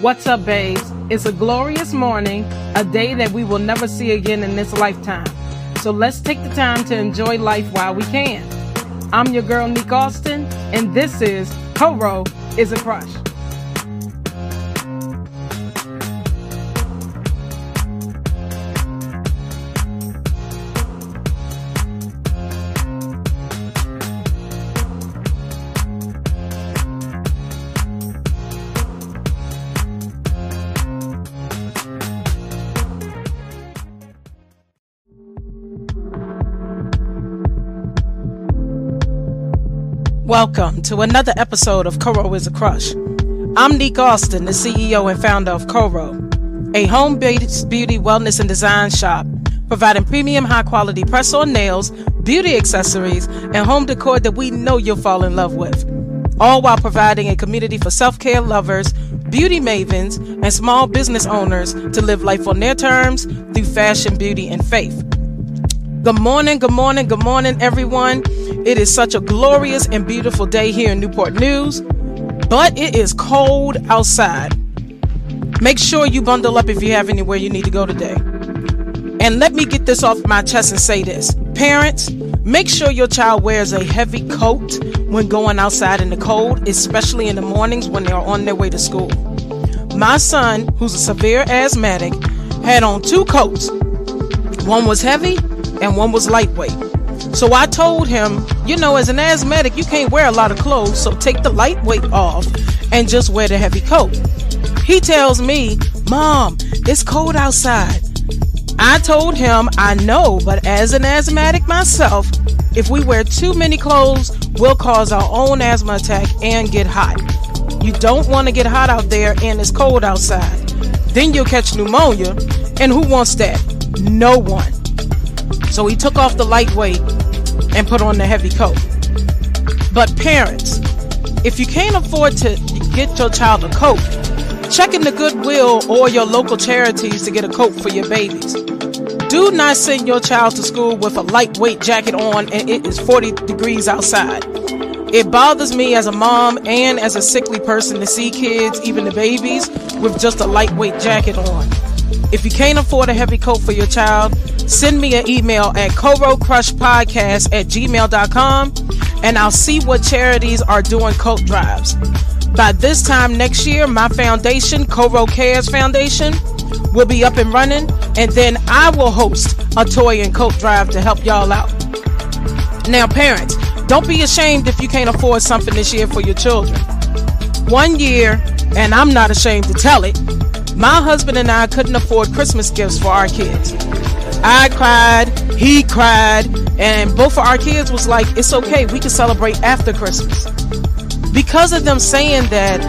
What's up, babes? It's a glorious morning, a day that we will never see again in this lifetime. So let's take the time to enjoy life while we can. I'm your girl, Nick Austin, and this is Coro is a Crush. Welcome to another episode of Coro is a Crush. I'm Nick Austin, the CEO and founder of Coro, a home based beauty, wellness, and design shop providing premium high quality press on nails, beauty accessories, and home decor that we know you'll fall in love with. All while providing a community for self care lovers, beauty mavens, and small business owners to live life on their terms through fashion, beauty, and faith. Good morning, good morning, good morning, everyone. It is such a glorious and beautiful day here in Newport News, but it is cold outside. Make sure you bundle up if you have anywhere you need to go today. And let me get this off my chest and say this Parents, make sure your child wears a heavy coat when going outside in the cold, especially in the mornings when they are on their way to school. My son, who's a severe asthmatic, had on two coats. One was heavy and one was lightweight. So I told him, you know, as an asthmatic, you can't wear a lot of clothes, so take the lightweight off and just wear the heavy coat. He tells me, Mom, it's cold outside. I told him, I know, but as an asthmatic myself, if we wear too many clothes, we'll cause our own asthma attack and get hot. You don't want to get hot out there and it's cold outside. Then you'll catch pneumonia, and who wants that? No one. So he took off the lightweight and put on the heavy coat. But parents, if you can't afford to get your child a coat, check in the Goodwill or your local charities to get a coat for your babies. Do not send your child to school with a lightweight jacket on and it is 40 degrees outside. It bothers me as a mom and as a sickly person to see kids, even the babies, with just a lightweight jacket on. If you can't afford a heavy coat for your child, send me an email at corocrushpodcast at gmail.com and I'll see what charities are doing coat drives. By this time next year, my foundation, Coro Cares Foundation, will be up and running, and then I will host a toy and coat drive to help y'all out. Now, parents, don't be ashamed if you can't afford something this year for your children. One year, and I'm not ashamed to tell it, my husband and I couldn't afford Christmas gifts for our kids. I cried, he cried, and both of our kids was like, it's okay, we can celebrate after Christmas. Because of them saying that,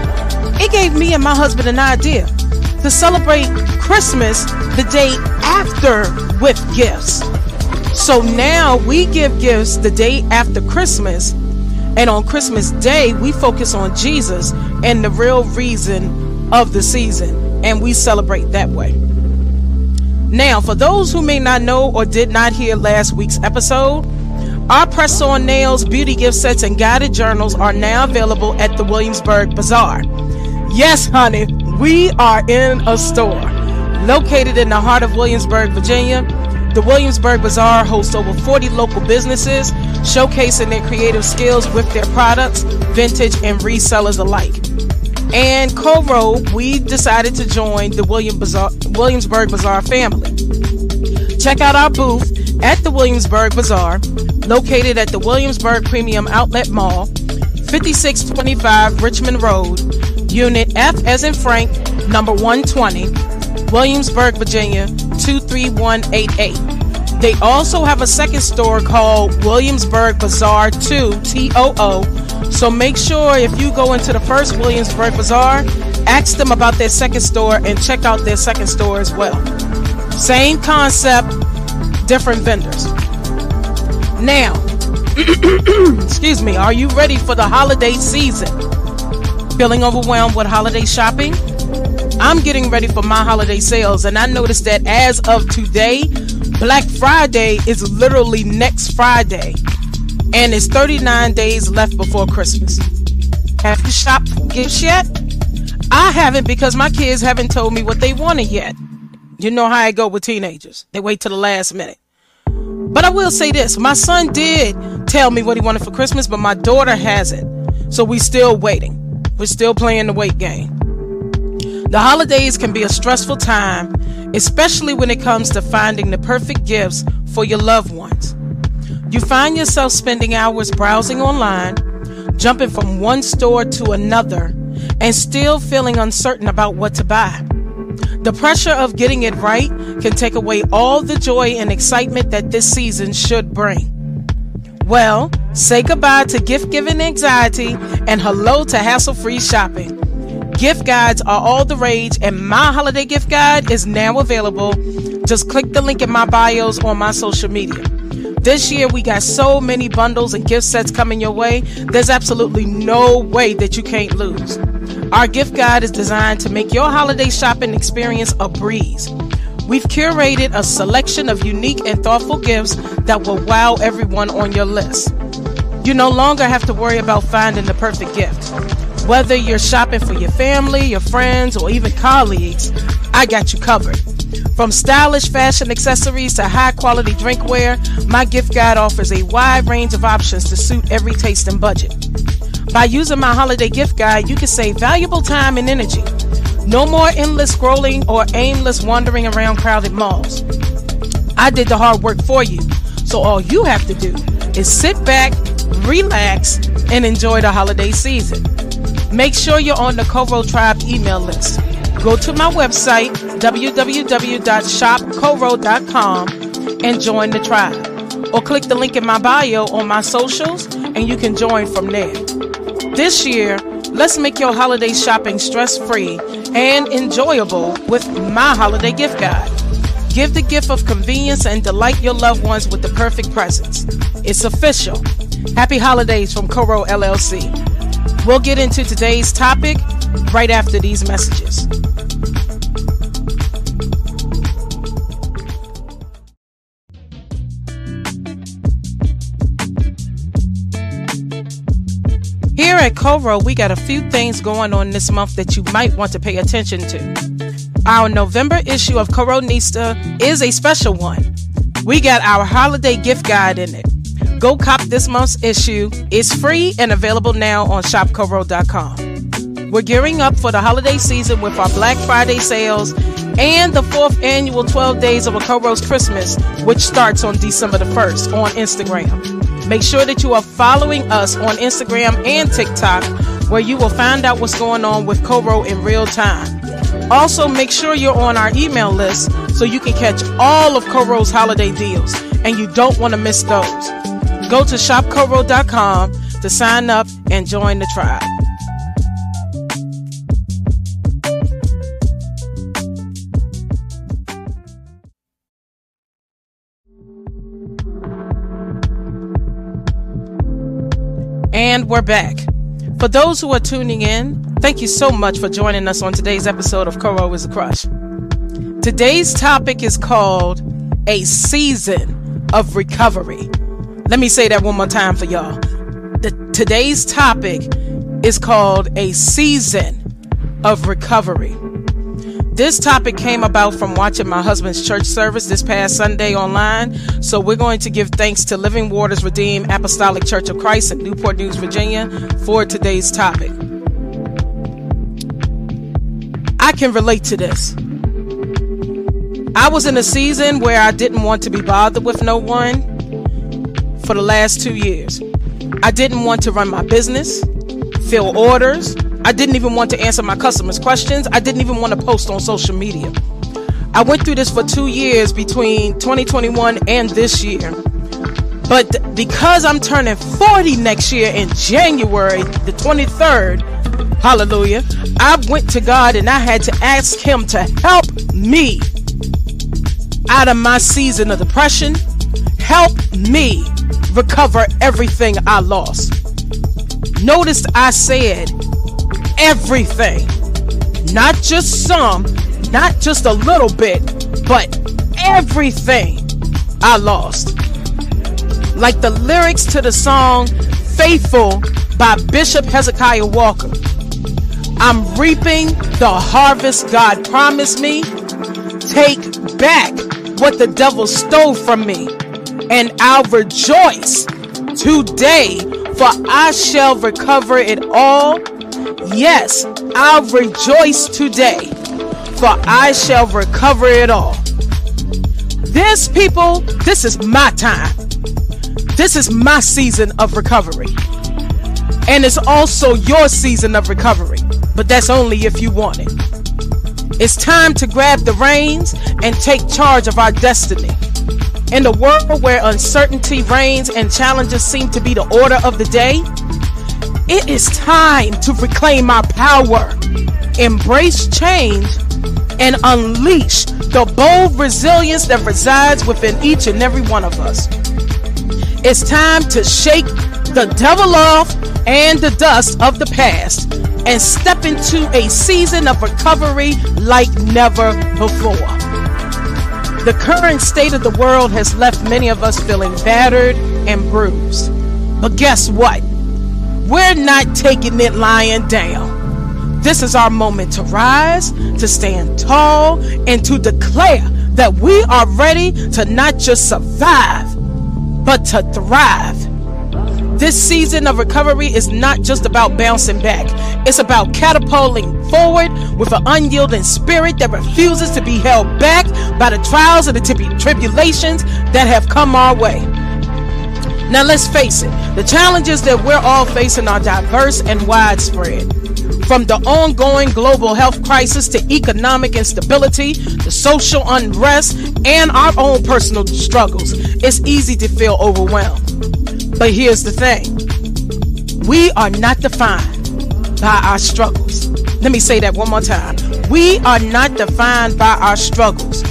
it gave me and my husband an idea to celebrate Christmas the day after with gifts. So now we give gifts the day after Christmas, and on Christmas Day, we focus on Jesus and the real reason of the season, and we celebrate that way. Now, for those who may not know or did not hear last week's episode, our press on nails, beauty gift sets, and guided journals are now available at the Williamsburg Bazaar. Yes, honey, we are in a store. Located in the heart of Williamsburg, Virginia, the Williamsburg Bazaar hosts over 40 local businesses showcasing their creative skills with their products, vintage and resellers alike. And Coro, we decided to join the William Bazaar, Williamsburg Bazaar family. Check out our booth at the Williamsburg Bazaar, located at the Williamsburg Premium Outlet Mall, 5625 Richmond Road, Unit F as in Frank, number 120, Williamsburg, Virginia 23188. They also have a second store called Williamsburg Bazaar 2 TOO. So make sure if you go into the first Williamsburg Bazaar, ask them about their second store and check out their second store as well. Same concept, different vendors. Now, excuse me, are you ready for the holiday season? Feeling overwhelmed with holiday shopping? I'm getting ready for my holiday sales, and I noticed that as of today, Black Friday is literally next Friday, and it's 39 days left before Christmas. Have you shopped gifts yet? I haven't because my kids haven't told me what they wanted yet. You know how I go with teenagers. They wait till the last minute. But I will say this my son did tell me what he wanted for Christmas, but my daughter hasn't. So we're still waiting. We're still playing the wait game. The holidays can be a stressful time, especially when it comes to finding the perfect gifts for your loved ones. You find yourself spending hours browsing online, jumping from one store to another, and still feeling uncertain about what to buy. The pressure of getting it right can take away all the joy and excitement that this season should bring. Well, say goodbye to gift giving anxiety and hello to hassle free shopping. Gift guides are all the rage, and my holiday gift guide is now available. Just click the link in my bios on my social media. This year, we got so many bundles and gift sets coming your way, there's absolutely no way that you can't lose. Our gift guide is designed to make your holiday shopping experience a breeze. We've curated a selection of unique and thoughtful gifts that will wow everyone on your list. You no longer have to worry about finding the perfect gift. Whether you're shopping for your family, your friends, or even colleagues, I got you covered. From stylish fashion accessories to high quality drinkware, my gift guide offers a wide range of options to suit every taste and budget. By using my holiday gift guide, you can save valuable time and energy. No more endless scrolling or aimless wandering around crowded malls. I did the hard work for you, so all you have to do is sit back, relax, and enjoy the holiday season. Make sure you're on the Coro Tribe email list. Go to my website, www.shopcoro.com, and join the tribe. Or click the link in my bio on my socials, and you can join from there. This year, let's make your holiday shopping stress free and enjoyable with my holiday gift guide. Give the gift of convenience and delight your loved ones with the perfect presents. It's official. Happy holidays from Coro LLC. We'll get into today's topic right after these messages. Here at Coro, we got a few things going on this month that you might want to pay attention to. Our November issue of Coronista is a special one. We got our holiday gift guide in it. Go cop this month's issue. It's free and available now on shopcoro.com. We're gearing up for the holiday season with our Black Friday sales and the fourth annual 12 Days of a Coro's Christmas, which starts on December the 1st on Instagram. Make sure that you are following us on Instagram and TikTok, where you will find out what's going on with Coro in real time. Also, make sure you're on our email list so you can catch all of Coro's holiday deals, and you don't want to miss those. Go to shopcoro.com to sign up and join the tribe. And we're back. For those who are tuning in, thank you so much for joining us on today's episode of Coro is a Crush. Today's topic is called A Season of Recovery. Let me say that one more time for y'all. The, today's topic is called A Season of Recovery. This topic came about from watching my husband's church service this past Sunday online. So we're going to give thanks to Living Waters Redeemed Apostolic Church of Christ in Newport News, Virginia for today's topic. I can relate to this. I was in a season where I didn't want to be bothered with no one for the last two years. I didn't want to run my business, fill orders, I didn't even want to answer my customers' questions. I didn't even want to post on social media. I went through this for two years between 2021 and this year. But because I'm turning 40 next year in January the 23rd, hallelujah, I went to God and I had to ask Him to help me out of my season of depression, help me recover everything I lost. Notice I said everything. Not just some, not just a little bit, but everything I lost. Like the lyrics to the song Faithful by Bishop Hezekiah Walker. I'm reaping the harvest God promised me. Take back what the devil stole from me, and I'll rejoice today, for I shall recover it all. Yes, I'll rejoice today, for I shall recover it all. This, people, this is my time. This is my season of recovery. And it's also your season of recovery, but that's only if you want it. It's time to grab the reins and take charge of our destiny. In a world where uncertainty reigns and challenges seem to be the order of the day, it is time to reclaim our power, embrace change, and unleash the bold resilience that resides within each and every one of us. It's time to shake the devil off and the dust of the past and step into a season of recovery like never before. The current state of the world has left many of us feeling battered and bruised. But guess what? We're not taking it lying down. This is our moment to rise, to stand tall, and to declare that we are ready to not just survive, but to thrive. This season of recovery is not just about bouncing back. It's about catapulting forward with an unyielding spirit that refuses to be held back by the trials and the tribulations that have come our way. Now, let's face it, the challenges that we're all facing are diverse and widespread. From the ongoing global health crisis to economic instability, to social unrest, and our own personal struggles, it's easy to feel overwhelmed. But here's the thing we are not defined by our struggles. Let me say that one more time. We are not defined by our struggles.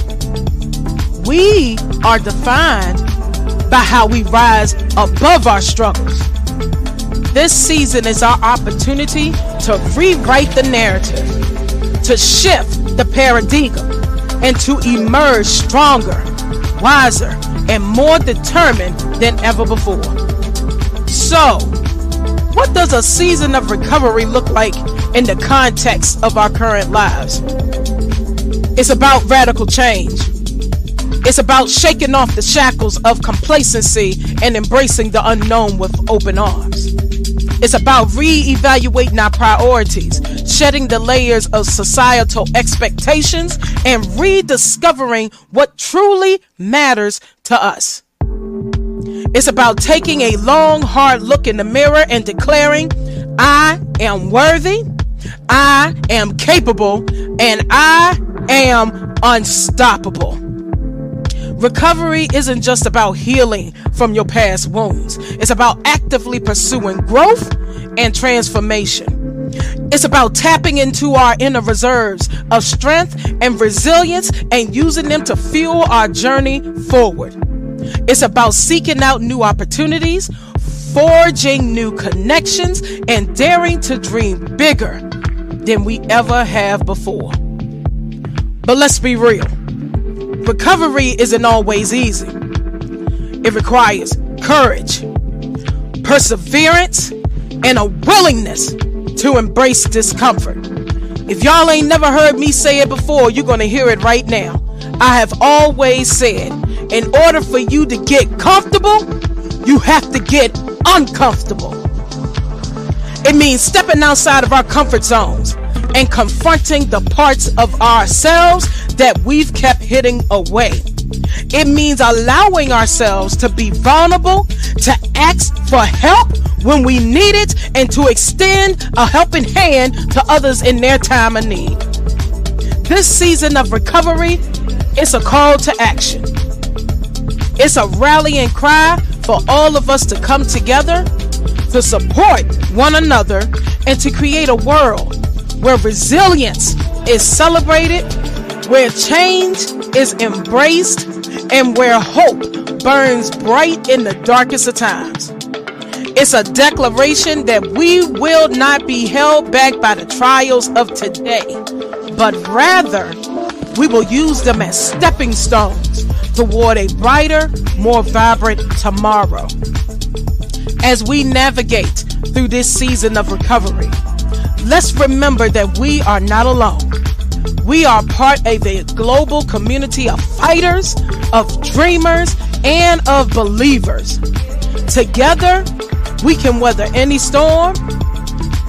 We are defined by how we rise above our struggles. This season is our opportunity to rewrite the narrative, to shift the paradigm, and to emerge stronger, wiser, and more determined than ever before. So, what does a season of recovery look like in the context of our current lives? It's about radical change. It's about shaking off the shackles of complacency and embracing the unknown with open arms. It's about re evaluating our priorities, shedding the layers of societal expectations, and rediscovering what truly matters to us. It's about taking a long, hard look in the mirror and declaring, I am worthy, I am capable, and I am unstoppable. Recovery isn't just about healing from your past wounds, it's about actively pursuing growth and transformation. It's about tapping into our inner reserves of strength and resilience and using them to fuel our journey forward. It's about seeking out new opportunities, forging new connections, and daring to dream bigger than we ever have before. But let's be real recovery isn't always easy, it requires courage, perseverance, and a willingness to embrace discomfort. If y'all ain't never heard me say it before, you're going to hear it right now. I have always said in order for you to get comfortable, you have to get uncomfortable. It means stepping outside of our comfort zones and confronting the parts of ourselves that we've kept hitting away. It means allowing ourselves to be vulnerable, to ask for help when we need it, and to extend a helping hand to others in their time of need. This season of recovery is a call to action. It's a rallying cry for all of us to come together, to support one another, and to create a world where resilience is celebrated, where change is embraced, and where hope burns bright in the darkest of times. It's a declaration that we will not be held back by the trials of today, but rather we will use them as stepping stones toward a brighter, more vibrant tomorrow. As we navigate through this season of recovery, let's remember that we are not alone. We are part of a global community of fighters, of dreamers, and of believers. Together, we can weather any storm,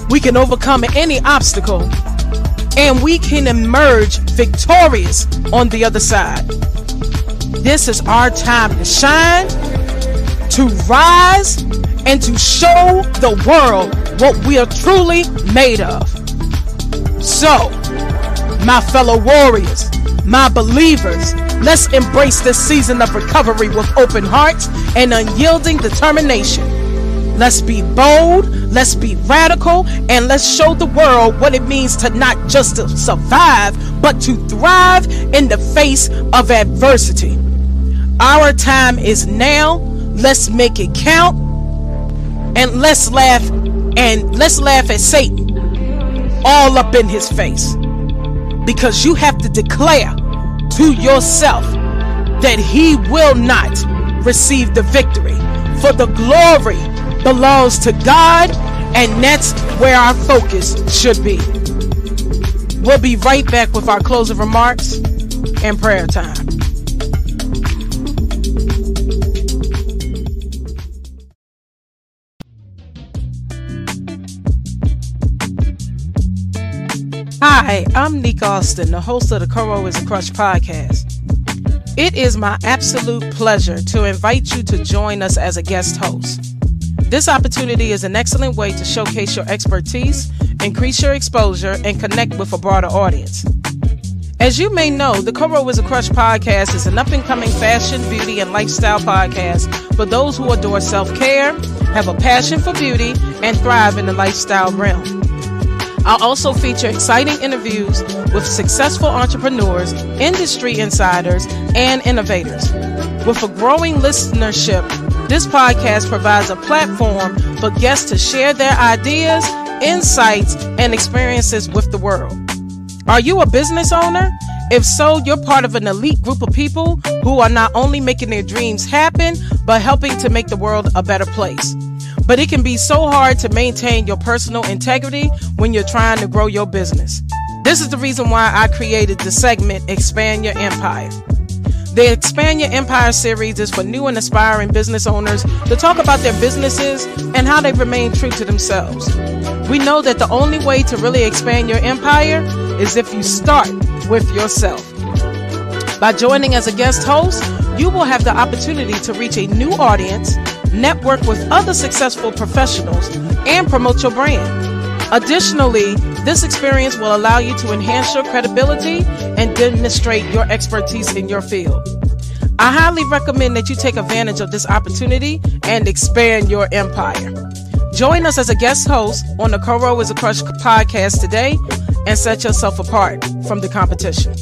we can overcome any obstacle, and we can emerge victorious on the other side. This is our time to shine, to rise, and to show the world what we are truly made of. So, my fellow warriors, my believers, let's embrace this season of recovery with open hearts and unyielding determination. Let's be bold, let's be radical, and let's show the world what it means to not just to survive, but to thrive in the face of adversity. Our time is now. Let's make it count. And let's laugh and let's laugh at Satan all up in his face. Because you have to declare to yourself that he will not receive the victory. For the glory belongs to God, and that's where our focus should be. We'll be right back with our closing remarks and prayer time. Hi, I'm Nick Austin, the host of the Coro is a Crush podcast. It is my absolute pleasure to invite you to join us as a guest host. This opportunity is an excellent way to showcase your expertise, increase your exposure, and connect with a broader audience. As you may know, the Coro is a Crush podcast is an up and coming fashion, beauty, and lifestyle podcast for those who adore self care, have a passion for beauty, and thrive in the lifestyle realm. I'll also feature exciting interviews with successful entrepreneurs, industry insiders, and innovators. With a growing listenership, this podcast provides a platform for guests to share their ideas, insights, and experiences with the world. Are you a business owner? If so, you're part of an elite group of people who are not only making their dreams happen, but helping to make the world a better place. But it can be so hard to maintain your personal integrity when you're trying to grow your business. This is the reason why I created the segment Expand Your Empire. The Expand Your Empire series is for new and aspiring business owners to talk about their businesses and how they remain true to themselves. We know that the only way to really expand your empire is if you start with yourself. By joining as a guest host, you will have the opportunity to reach a new audience, network with other successful professionals, and promote your brand. Additionally, this experience will allow you to enhance your credibility and demonstrate your expertise in your field. I highly recommend that you take advantage of this opportunity and expand your empire. Join us as a guest host on the Coro is a Crush podcast today and set yourself apart from the competition.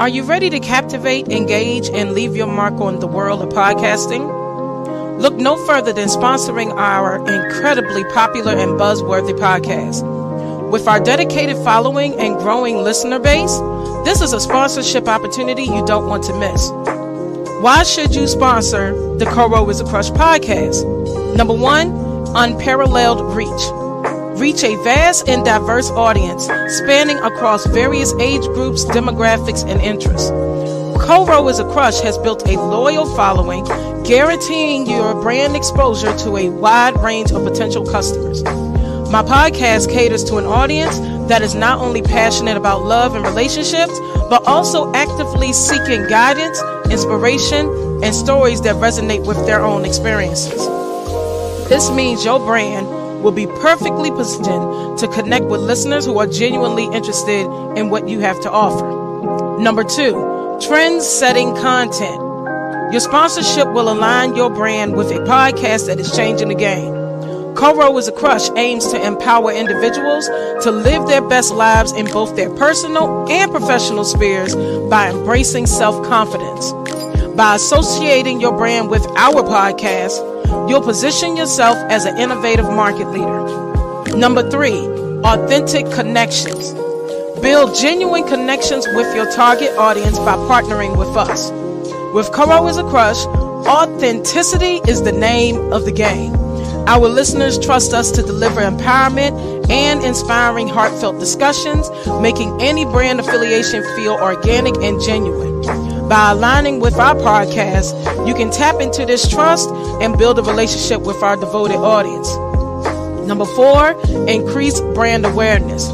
Are you ready to captivate, engage, and leave your mark on the world of podcasting? Look no further than sponsoring our incredibly popular and buzzworthy podcast. With our dedicated following and growing listener base, this is a sponsorship opportunity you don't want to miss. Why should you sponsor the Coro is a Crush podcast? Number one, unparalleled reach reach a vast and diverse audience spanning across various age groups, demographics, and interests. Coro is a Crush has built a loyal following, guaranteeing your brand exposure to a wide range of potential customers. My podcast caters to an audience that is not only passionate about love and relationships, but also actively seeking guidance, inspiration, and stories that resonate with their own experiences. This means your brand will be perfectly positioned to connect with listeners who are genuinely interested in what you have to offer. Number two, trend setting content. Your sponsorship will align your brand with a podcast that is changing the game. Coro is a Crush aims to empower individuals to live their best lives in both their personal and professional spheres by embracing self confidence. By associating your brand with our podcast, You'll position yourself as an innovative market leader. Number three, authentic connections. Build genuine connections with your target audience by partnering with us. With Coro is a Crush, authenticity is the name of the game. Our listeners trust us to deliver empowerment and inspiring heartfelt discussions, making any brand affiliation feel organic and genuine. By aligning with our podcast, you can tap into this trust and build a relationship with our devoted audience. Number four, increase brand awareness.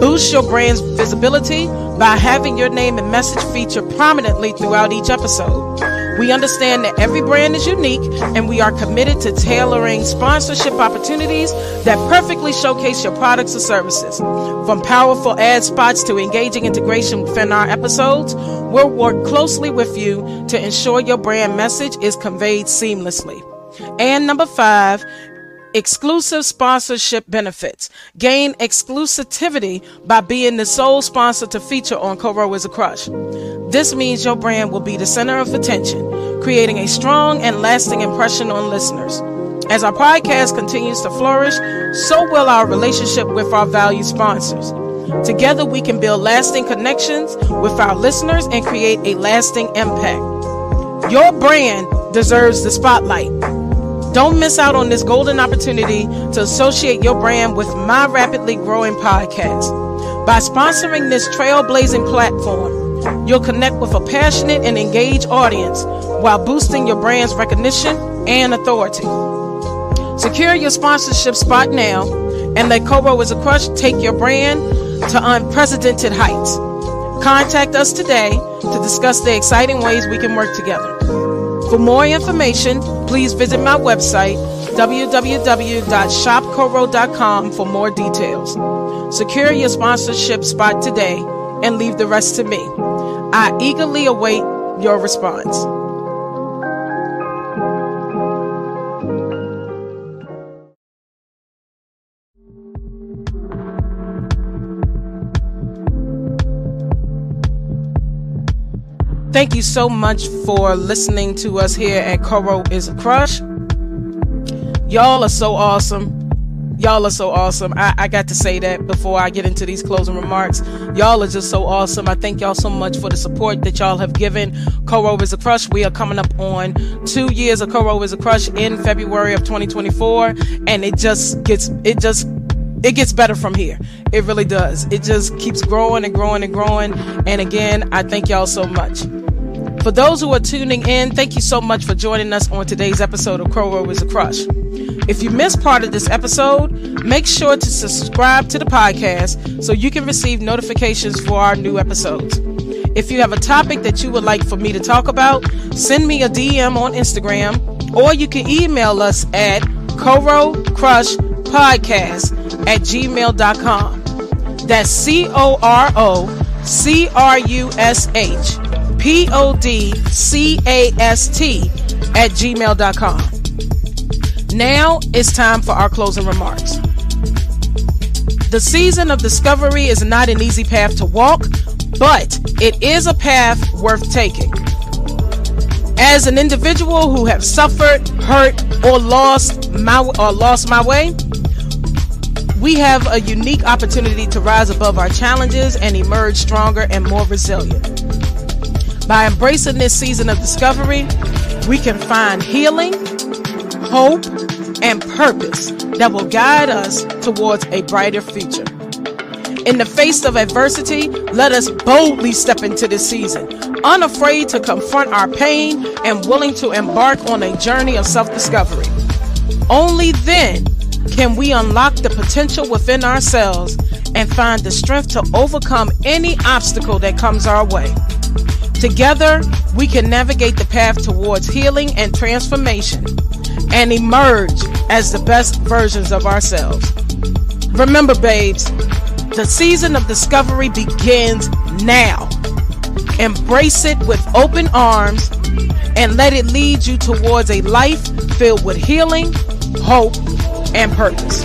Boost your brand's visibility by having your name and message featured prominently throughout each episode. We understand that every brand is unique and we are committed to tailoring sponsorship opportunities that perfectly showcase your products or services. From powerful ad spots to engaging integration within our episodes, we'll work closely with you to ensure your brand message is conveyed seamlessly. And number five, exclusive sponsorship benefits. Gain exclusivity by being the sole sponsor to feature on Coro is a Crush. This means your brand will be the center of attention, creating a strong and lasting impression on listeners. As our podcast continues to flourish, so will our relationship with our valued sponsors. Together, we can build lasting connections with our listeners and create a lasting impact. Your brand deserves the spotlight. Don't miss out on this golden opportunity to associate your brand with my rapidly growing podcast. By sponsoring this trailblazing platform, you'll connect with a passionate and engaged audience while boosting your brand's recognition and authority. Secure your sponsorship spot now and let Coro is a Crush take your brand to unprecedented heights. Contact us today to discuss the exciting ways we can work together. For more information, please visit my website, www.shopcoro.com, for more details. Secure your sponsorship spot today and leave the rest to me. I eagerly await your response. Thank you so much for listening to us here at Coro is a Crush. Y'all are so awesome. Y'all are so awesome. I, I, got to say that before I get into these closing remarks. Y'all are just so awesome. I thank y'all so much for the support that y'all have given Coro is a Crush. We are coming up on two years of Coro is a Crush in February of 2024, and it just gets it just it gets better from here. It really does. It just keeps growing and growing and growing. And again, I thank y'all so much. For those who are tuning in, thank you so much for joining us on today's episode of Coro is a Crush. If you missed part of this episode, make sure to subscribe to the podcast so you can receive notifications for our new episodes. If you have a topic that you would like for me to talk about, send me a DM on Instagram or you can email us at corocrushpodcast at gmail.com. That's C O R O C R U S H P O D C A S T at gmail.com. Now it's time for our closing remarks. The season of discovery is not an easy path to walk, but it is a path worth taking. As an individual who have suffered, hurt, or lost my or lost my way, we have a unique opportunity to rise above our challenges and emerge stronger and more resilient. By embracing this season of discovery, we can find healing, hope, and purpose that will guide us towards a brighter future. In the face of adversity, let us boldly step into this season, unafraid to confront our pain and willing to embark on a journey of self discovery. Only then can we unlock the potential within ourselves and find the strength to overcome any obstacle that comes our way. Together, we can navigate the path towards healing and transformation and emerge as the best versions of ourselves. Remember, babes, the season of discovery begins now. Embrace it with open arms and let it lead you towards a life filled with healing, hope, and purpose.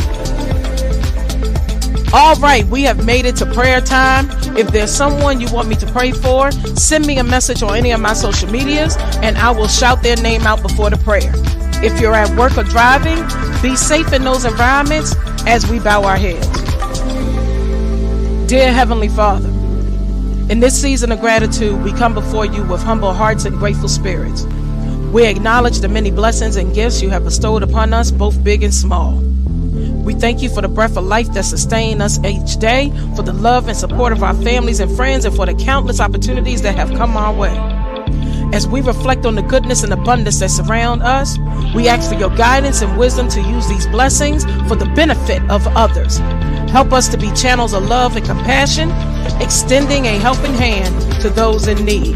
All right, we have made it to prayer time. If there's someone you want me to pray for, send me a message on any of my social medias and I will shout their name out before the prayer. If you're at work or driving, be safe in those environments as we bow our heads. Dear Heavenly Father, in this season of gratitude, we come before you with humble hearts and grateful spirits. We acknowledge the many blessings and gifts you have bestowed upon us, both big and small. We thank you for the breath of life that sustains us each day, for the love and support of our families and friends, and for the countless opportunities that have come our way. As we reflect on the goodness and abundance that surround us, we ask for your guidance and wisdom to use these blessings for the benefit of others. Help us to be channels of love and compassion, extending a helping hand to those in need.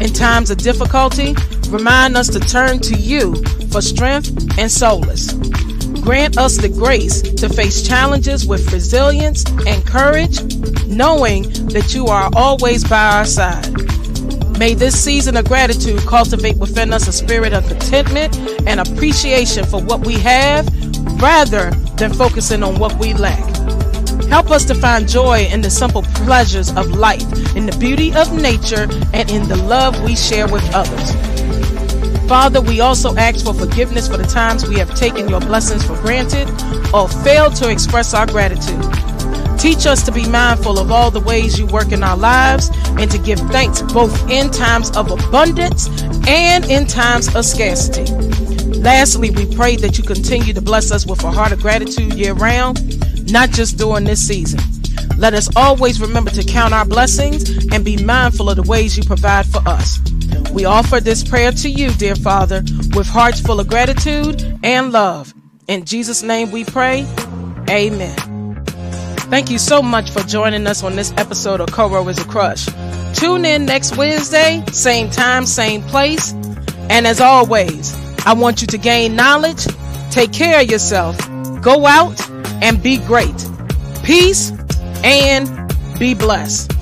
In times of difficulty, remind us to turn to you for strength and solace. Grant us the grace to face challenges with resilience and courage, knowing that you are always by our side. May this season of gratitude cultivate within us a spirit of contentment and appreciation for what we have rather than focusing on what we lack. Help us to find joy in the simple pleasures of life, in the beauty of nature, and in the love we share with others. Father, we also ask for forgiveness for the times we have taken your blessings for granted or failed to express our gratitude. Teach us to be mindful of all the ways you work in our lives and to give thanks both in times of abundance and in times of scarcity. Lastly, we pray that you continue to bless us with a heart of gratitude year round, not just during this season. Let us always remember to count our blessings and be mindful of the ways you provide for us. We offer this prayer to you, dear Father, with hearts full of gratitude and love. In Jesus' name we pray. Amen. Thank you so much for joining us on this episode of Coro is a Crush. Tune in next Wednesday, same time, same place. And as always, I want you to gain knowledge, take care of yourself, go out and be great. Peace and be blessed.